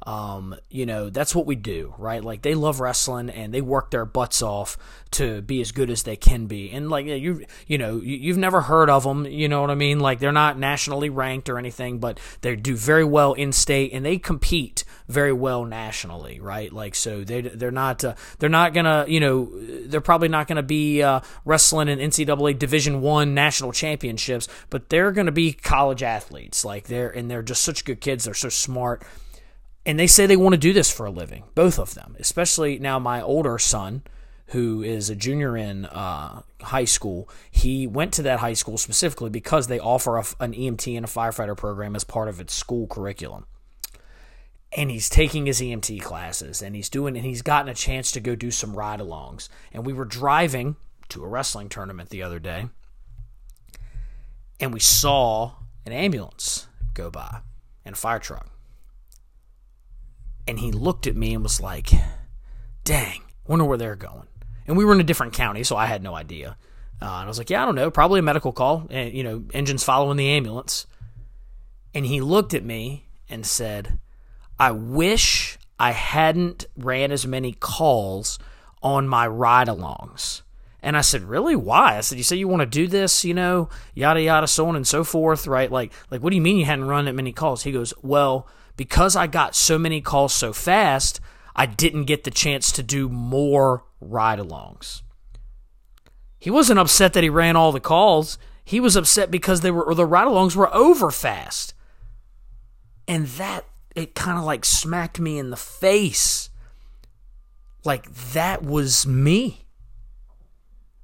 Um, you know, that's what we do, right? Like they love wrestling and they work their butts off to be as good as they can be. And like you, you know, you, have never heard of them, you know what I mean? Like they're not nationally ranked or anything, but they do very well in state and they compete very well nationally, right? Like so they they're not uh, they're not gonna you know they're probably not gonna be uh, wrestling in NCAA Division One national championships, but they're gonna be college athletes. Like they're and they're just such good kids. They're so smart and they say they want to do this for a living, both of them. Especially now, my older son, who is a junior in uh, high school, he went to that high school specifically because they offer a, an EMT and a firefighter program as part of its school curriculum. And he's taking his EMT classes, and he's doing, and he's gotten a chance to go do some ride-alongs. And we were driving to a wrestling tournament the other day, and we saw an ambulance go by and a fire truck and he looked at me and was like, dang, wonder where they're going. And we were in a different county, so I had no idea. Uh, and I was like, yeah, I don't know, probably a medical call. And, you know, engines following the ambulance. And he looked at me and said, I wish I hadn't ran as many calls on my ride alongs. And I said, "Really? Why?" I said, "You say you want to do this, you know, yada yada, so on and so forth, right? Like, like, what do you mean you hadn't run that many calls?" He goes, "Well, because I got so many calls so fast, I didn't get the chance to do more ride alongs. He wasn't upset that he ran all the calls. He was upset because they were the ride alongs were over fast. And that it kind of like smacked me in the face. Like that was me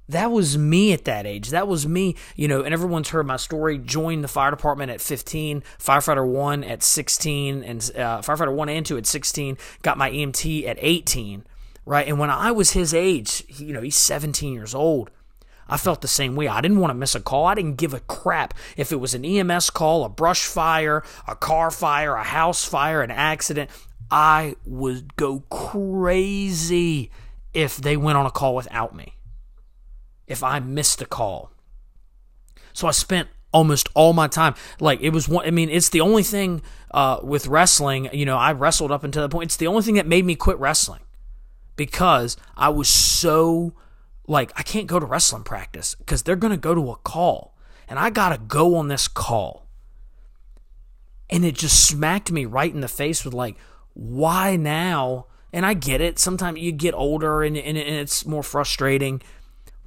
that was me at that age. That was me, you know, and everyone's heard my story. Joined the fire department at 15, firefighter 1 at 16, and uh, firefighter 1 and 2 at 16, got my EMT at 18, right? And when I was his age, you know, he's 17 years old. I felt the same way. I didn't want to miss a call. I didn't give a crap if it was an EMS call, a brush fire, a car fire, a house fire, an accident. I would go crazy if they went on a call without me if I missed a call. So I spent almost all my time. Like it was one. I mean, it's the only thing uh, with wrestling. You know, I wrestled up until that point. It's the only thing that made me quit wrestling because I was so like I can't go to wrestling practice because they're gonna go to a call, and I gotta go on this call. And it just smacked me right in the face with like, why now? And I get it. Sometimes you get older and, and, and it's more frustrating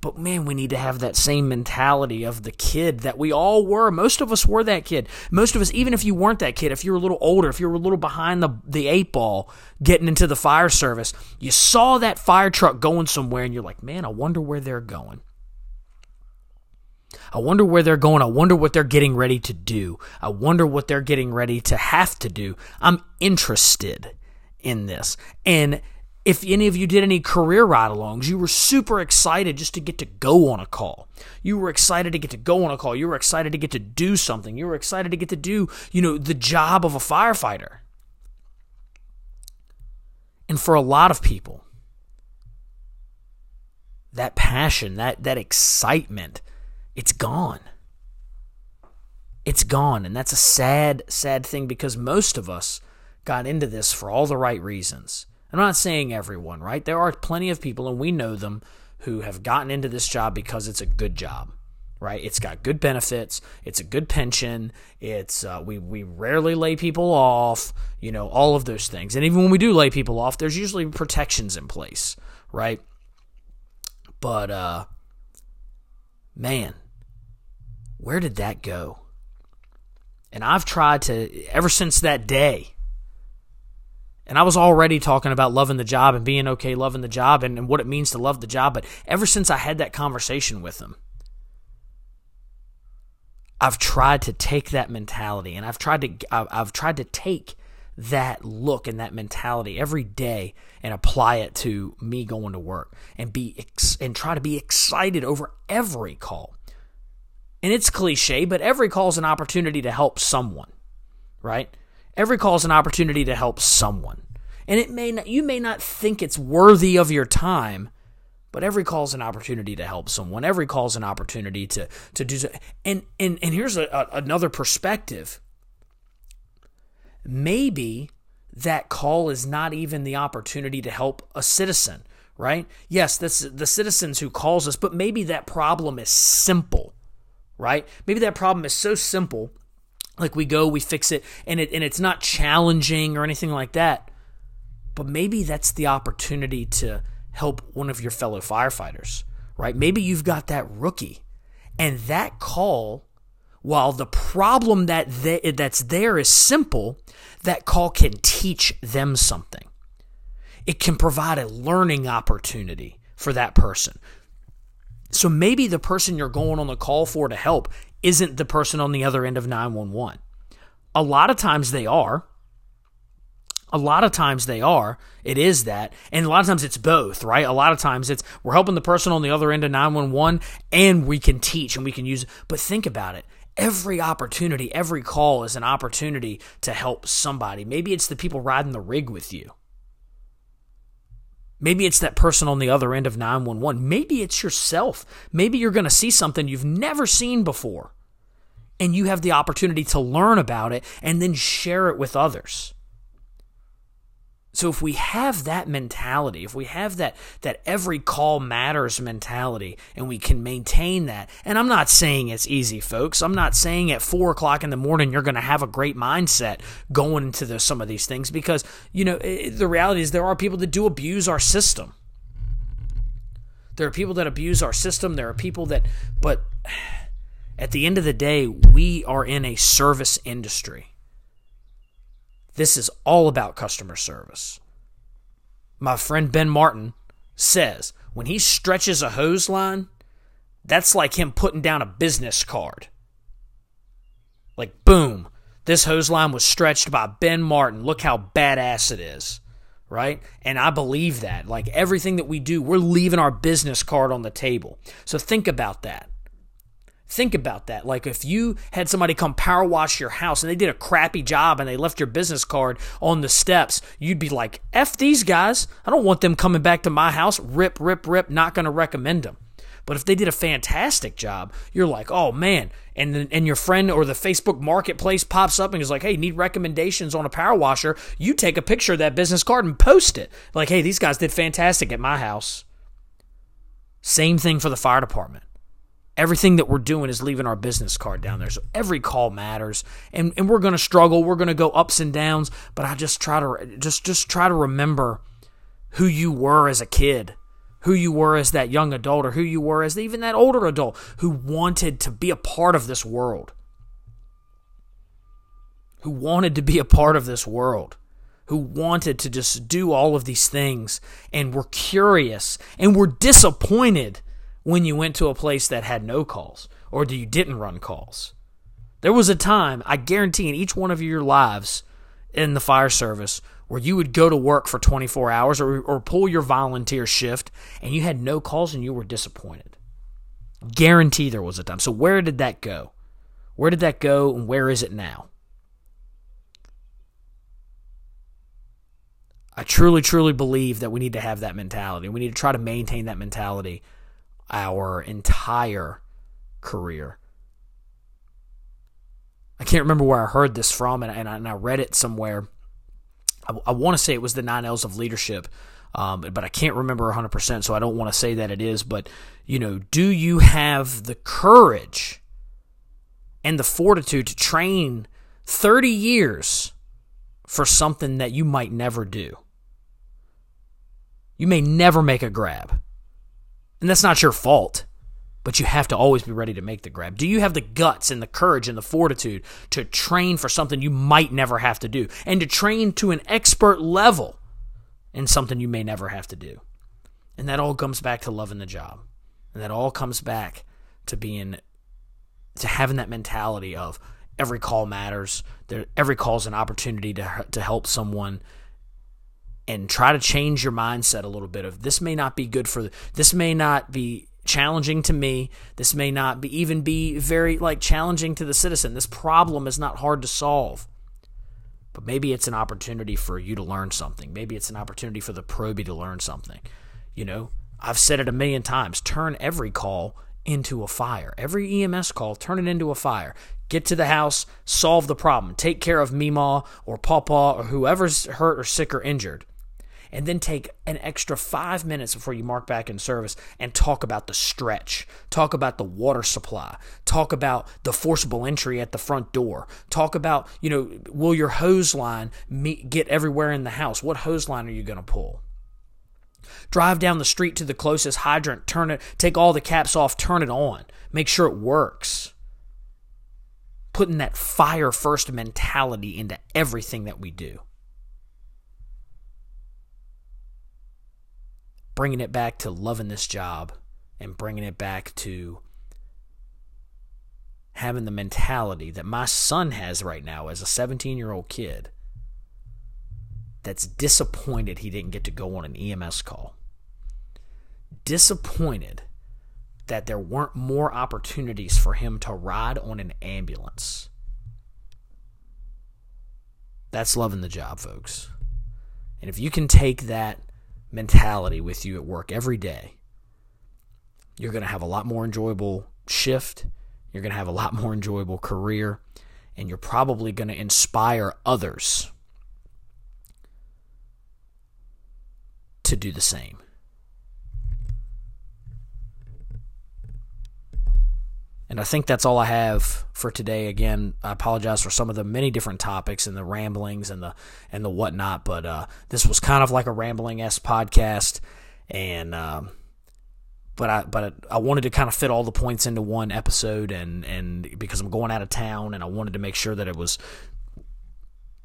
but man, we need to have that same mentality of the kid that we all were. Most of us were that kid. Most of us, even if you weren't that kid, if you were a little older, if you were a little behind the, the eight ball getting into the fire service, you saw that fire truck going somewhere and you're like, man, I wonder where they're going. I wonder where they're going. I wonder what they're getting ready to do. I wonder what they're getting ready to have to do. I'm interested in this. And if any of you did any career ride alongs, you were super excited just to get to go on a call. You were excited to get to go on a call. You were excited to get to do something. You were excited to get to do, you know, the job of a firefighter. And for a lot of people, that passion, that that excitement, it's gone. It's gone, and that's a sad sad thing because most of us got into this for all the right reasons I'm not saying everyone, right? There are plenty of people, and we know them, who have gotten into this job because it's a good job, right? It's got good benefits, it's a good pension, it's uh, we we rarely lay people off, you know, all of those things. And even when we do lay people off, there's usually protections in place, right? But uh, man, where did that go? And I've tried to ever since that day and I was already talking about loving the job and being okay loving the job and, and what it means to love the job. But ever since I had that conversation with him, I've tried to take that mentality and I've tried to I've tried to take that look and that mentality every day and apply it to me going to work and be ex- and try to be excited over every call. And it's cliche, but every call is an opportunity to help someone, right? Every call is an opportunity to help someone. And it may not, you may not think it's worthy of your time, but every call is an opportunity to help someone. Every call is an opportunity to to do so. And and and here's a, a, another perspective. Maybe that call is not even the opportunity to help a citizen, right? Yes, this the citizens who calls us, but maybe that problem is simple, right? Maybe that problem is so simple like we go, we fix it, and it and it's not challenging or anything like that. But maybe that's the opportunity to help one of your fellow firefighters, right? Maybe you've got that rookie, and that call, while the problem that they, that's there is simple, that call can teach them something. It can provide a learning opportunity for that person. So maybe the person you're going on the call for to help isn't the person on the other end of 911. A lot of times they are. A lot of times they are. It is that. And a lot of times it's both, right? A lot of times it's we're helping the person on the other end of 911 and we can teach and we can use But think about it. Every opportunity, every call is an opportunity to help somebody. Maybe it's the people riding the rig with you. Maybe it's that person on the other end of 911. Maybe it's yourself. Maybe you're going to see something you've never seen before. And you have the opportunity to learn about it and then share it with others. So if we have that mentality, if we have that that every call matters mentality, and we can maintain that, and I'm not saying it's easy, folks. I'm not saying at four o'clock in the morning you're going to have a great mindset going into the, some of these things because you know it, the reality is there are people that do abuse our system. There are people that abuse our system. There are people that, but at the end of the day, we are in a service industry. This is all about customer service. My friend Ben Martin says when he stretches a hose line, that's like him putting down a business card. Like, boom, this hose line was stretched by Ben Martin. Look how badass it is, right? And I believe that. Like, everything that we do, we're leaving our business card on the table. So think about that. Think about that. Like if you had somebody come power wash your house and they did a crappy job and they left your business card on the steps, you'd be like, F these guys. I don't want them coming back to my house. Rip, rip, rip. Not going to recommend them. But if they did a fantastic job, you're like, oh man. And then, and your friend or the Facebook marketplace pops up and is like, hey, need recommendations on a power washer. You take a picture of that business card and post it. Like, hey, these guys did fantastic at my house. Same thing for the fire department. Everything that we're doing is leaving our business card down there. So every call matters. And and we're gonna struggle. We're gonna go ups and downs. But I just try to just just try to remember who you were as a kid who you were as that young adult or who you were as even that older adult who wanted to be a part of this world. Who wanted to be a part of this world. Who wanted to just do all of these things and were curious and were disappointed when you went to a place that had no calls or you didn't run calls. There was a time, I guarantee, in each one of your lives in the fire service where you would go to work for 24 hours or, or pull your volunteer shift and you had no calls and you were disappointed. Guarantee there was a time. So, where did that go? Where did that go and where is it now? I truly, truly believe that we need to have that mentality. We need to try to maintain that mentality our entire career. I can't remember where I heard this from, and I, and I read it somewhere I, I want to say it was the nine L's of leadership, um, but I can't remember 100%, so I don't want to say that it is. But, you know, do you have the courage and the fortitude to train 30 years for something that you might never do? You may never make a grab. And that's not your fault but you have to always be ready to make the grab. Do you have the guts and the courage and the fortitude to train for something you might never have to do and to train to an expert level in something you may never have to do? And that all comes back to loving the job. And that all comes back to being to having that mentality of every call matters. Every call is an opportunity to to help someone and try to change your mindset a little bit of this may not be good for this may not be challenging to me. This may not be even be very like challenging to the citizen. This problem is not hard to solve. But maybe it's an opportunity for you to learn something. Maybe it's an opportunity for the probie to learn something. You know, I've said it a million times. Turn every call into a fire. Every EMS call, turn it into a fire. Get to the house, solve the problem. Take care of Mima or Papa or whoever's hurt or sick or injured and then take an extra five minutes before you mark back in service and talk about the stretch, talk about the water supply, talk about the forcible entry at the front door, talk about, you know, will your hose line meet, get everywhere in the house? What hose line are you going to pull? Drive down the street to the closest hydrant, turn it, take all the caps off, turn it on, make sure it works. Putting that fire first mentality into everything that we do. Bringing it back to loving this job and bringing it back to having the mentality that my son has right now as a 17 year old kid that's disappointed he didn't get to go on an EMS call. Disappointed that there weren't more opportunities for him to ride on an ambulance. That's loving the job, folks. And if you can take that mentality with you at work every day, you're going to have a lot more enjoyable shift. You're going to have a lot more enjoyable career. And you're probably going to inspire others to do the same. And I think that's all I have for today. Again, I apologize for some of the many different topics and the ramblings and the and the whatnot, but uh, this was kind of like a rambling s podcast, and um, but I but I wanted to kind of fit all the points into one episode, and and because I'm going out of town, and I wanted to make sure that it was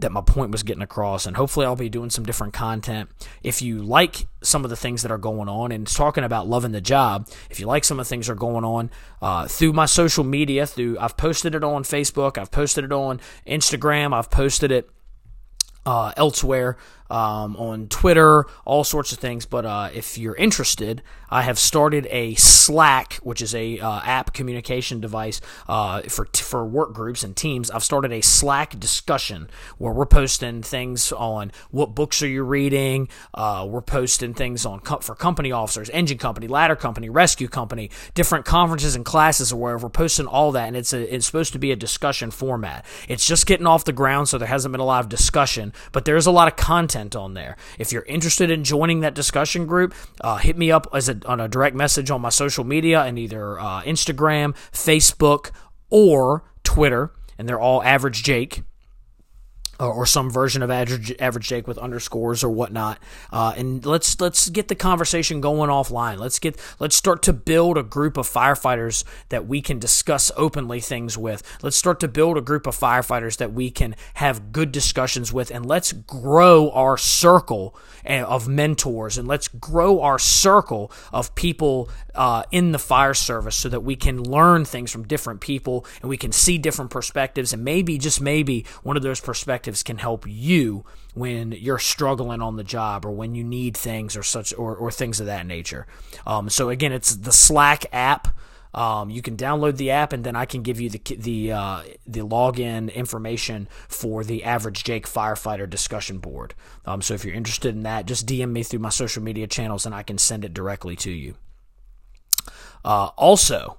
that my point was getting across and hopefully I'll be doing some different content. If you like some of the things that are going on and talking about loving the job, if you like some of the things that are going on uh, through my social media, through I've posted it on Facebook, I've posted it on Instagram, I've posted it uh, elsewhere. Um, on Twitter, all sorts of things. But uh, if you're interested, I have started a Slack, which is a uh, app communication device uh, for for work groups and teams. I've started a Slack discussion where we're posting things on what books are you reading. Uh, we're posting things on for company officers, engine company, ladder company, rescue company, different conferences and classes or wherever. We're posting all that, and it's a, it's supposed to be a discussion format. It's just getting off the ground, so there hasn't been a lot of discussion, but there's a lot of content on there. If you're interested in joining that discussion group, uh, hit me up as a on a direct message on my social media and either uh, Instagram, Facebook, or Twitter, and they're all Average Jake or some version of average, average Jake with underscores or whatnot. Uh, and let's let's get the conversation going offline. Let's get let's start to build a group of firefighters that we can discuss openly things with. Let's start to build a group of firefighters that we can have good discussions with, and let's grow our circle eh, of mentors, and let's grow our circle of people uh, in the fire service so that we can learn things from different people and we can see different perspectives, and maybe just maybe one of those perspectives perspectives can help you when you're struggling on the job or when you need things or such or, or things of that nature. Um, so again, it's the Slack app. Um, you can download the app, and then I can give you the the uh, the login information for the average Jake firefighter discussion board. Um, so if you're interested in that, just DM me through my social media channels, and I can send it directly to you. Uh, also,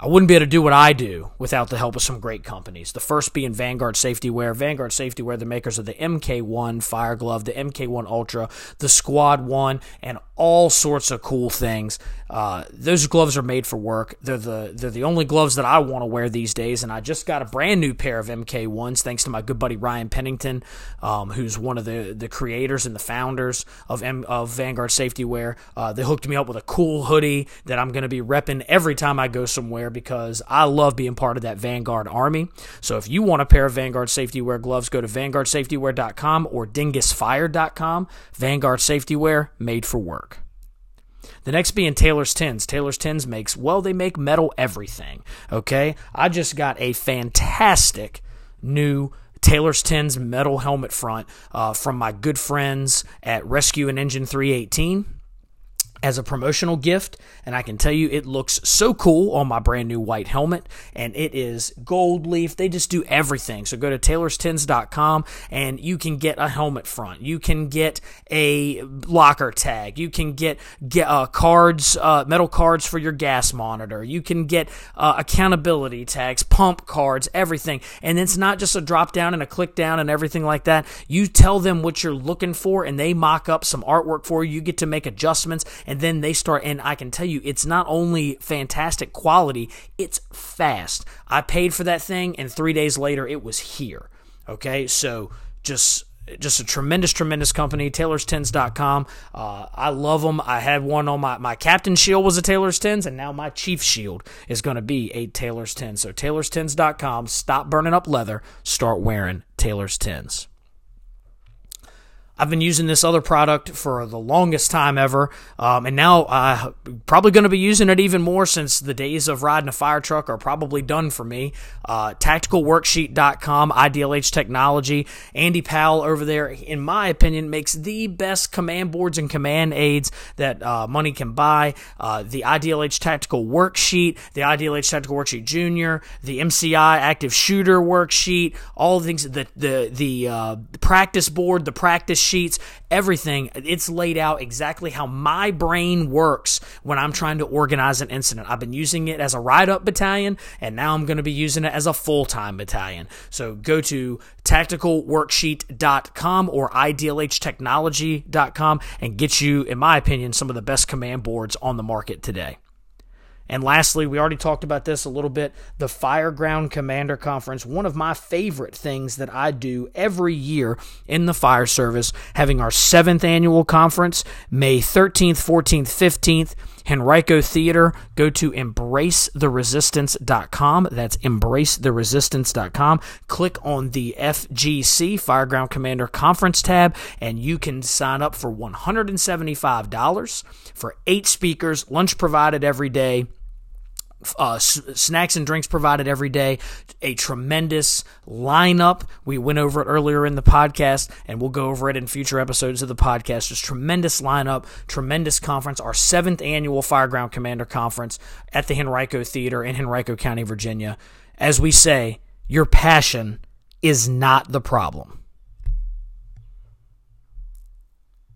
I wouldn't be able to do what I do without the help of some great companies. The first being Vanguard Safety Wear. Vanguard Safety Wear, the makers of the MK1 Fire Glove, the MK1 Ultra, the Squad 1, and all sorts of cool things. Uh, those gloves are made for work. They're the they're the only gloves that I want to wear these days, and I just got a brand new pair of MK1s thanks to my good buddy Ryan Pennington, um, who's one of the, the creators and the founders of M, of Vanguard Safety Wear. Uh, they hooked me up with a cool hoodie that I'm going to be repping every time I go somewhere because I love being part of that Vanguard army. So if you want a pair of Vanguard Safety Wear gloves, go to vanguardsafetywear.com or dingusfire.com. Vanguard Safety Wear made for work. The next being Taylor's Tins. Taylor's Tins makes, well, they make metal everything. Okay? I just got a fantastic new Taylor's Tins metal helmet front uh, from my good friends at Rescue and Engine 318 as a promotional gift and I can tell you it looks so cool on my brand new white helmet and it is gold leaf. They just do everything. So go to taylorstins.com and you can get a helmet front. You can get a locker tag. You can get get uh, cards uh, metal cards for your gas monitor. You can get uh, accountability tags pump cards everything. And it's not just a drop down and a click down and everything like that. You tell them what you're looking for and they mock up some artwork for you. You get to make adjustments and then they start and I can tell you it's not only fantastic quality, it's fast. I paid for that thing and 3 days later it was here. Okay? So just just a tremendous, tremendous company, taylorstins.com. Uh, I love them. I had one on my, my captain shield was a Taylor's Tins, and now my chief shield is going to be a Taylor's Tins. So taylorstins.com. Stop burning up leather. Start wearing Taylor's Tins. I've been using this other product for the longest time ever, um, and now I'm uh, probably going to be using it even more since the days of riding a fire truck are probably done for me. Uh, tacticalworksheet.com, IDLH Technology, Andy Powell over there, in my opinion, makes the best command boards and command aids that uh, money can buy. Uh, the IDLH Tactical Worksheet, the IDLH Tactical Worksheet Junior, the MCI Active Shooter Worksheet, all the things, the the the uh, practice board, the practice sheets, everything. It's laid out exactly how my brain works when I'm trying to organize an incident. I've been using it as a ride up battalion, and now I'm going to be using it as a full time battalion. So go to tacticalworksheet.com or idlhtechnology.com and get you, in my opinion, some of the best command boards on the market today. And lastly, we already talked about this a little bit the Fireground Commander Conference, one of my favorite things that I do every year in the fire service, having our seventh annual conference, May 13th, 14th, 15th. Henrico Theater, go to embracetheresistance.com. That's embracetheresistance.com. Click on the FGC, Fireground Commander Conference tab, and you can sign up for $175 for eight speakers, lunch provided every day uh, s- snacks and drinks provided every day. A tremendous lineup. We went over it earlier in the podcast, and we'll go over it in future episodes of the podcast. Just tremendous lineup, tremendous conference. Our seventh annual Fireground Commander Conference at the Henrico Theater in Henrico County, Virginia. As we say, your passion is not the problem.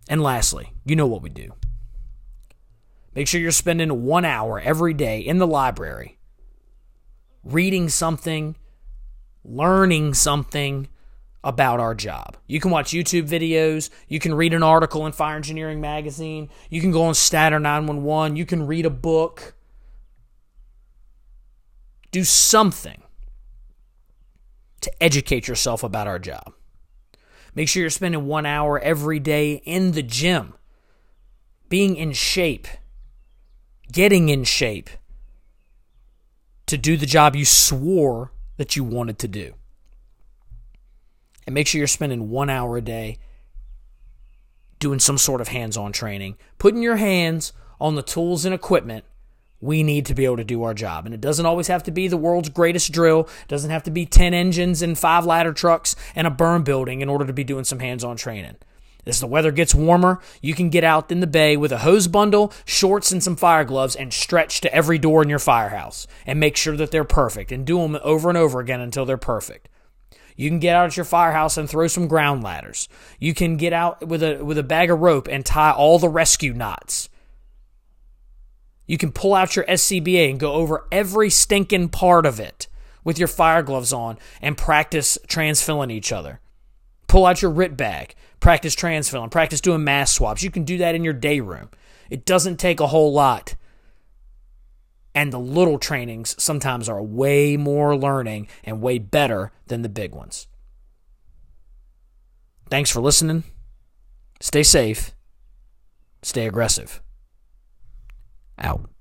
And lastly, you know what we do. Make sure you're spending one hour every day in the library reading something, learning something about our job. You can watch YouTube videos, you can read an article in Fire Engineering Magazine, you can go on Statter 911, you can read a book. Do something to educate yourself about our job. Make sure you're spending one hour every day in the gym, being in shape, getting in shape to do the job you swore that you wanted to do. And make sure you're spending one hour a day doing some sort of hands on training, putting your hands on the tools and equipment we need to be able to do our job. And it doesn't always have to be the world's greatest drill, it doesn't have to be 10 engines and five ladder trucks and a burn building in order to be doing some hands on training. As the weather gets warmer, you can get out in the bay with a hose bundle, shorts, and some fire gloves and stretch to every door in your firehouse and make sure that they're perfect and do them over and over again until they're perfect. You can get out at your firehouse and throw some ground ladders. You can get out with a with a bag of rope and tie all the rescue knots. You can pull out your SCBA and go over every stinking part of it with your fire gloves on and practice transfilling each other. Pull out your RIT bag, practice transfilling, practice doing mass swaps. You can do that in your day room. It doesn't take a whole lot. And the little trainings sometimes are way more learning and way better than the big ones. Thanks for listening. Stay safe. Stay aggressive out.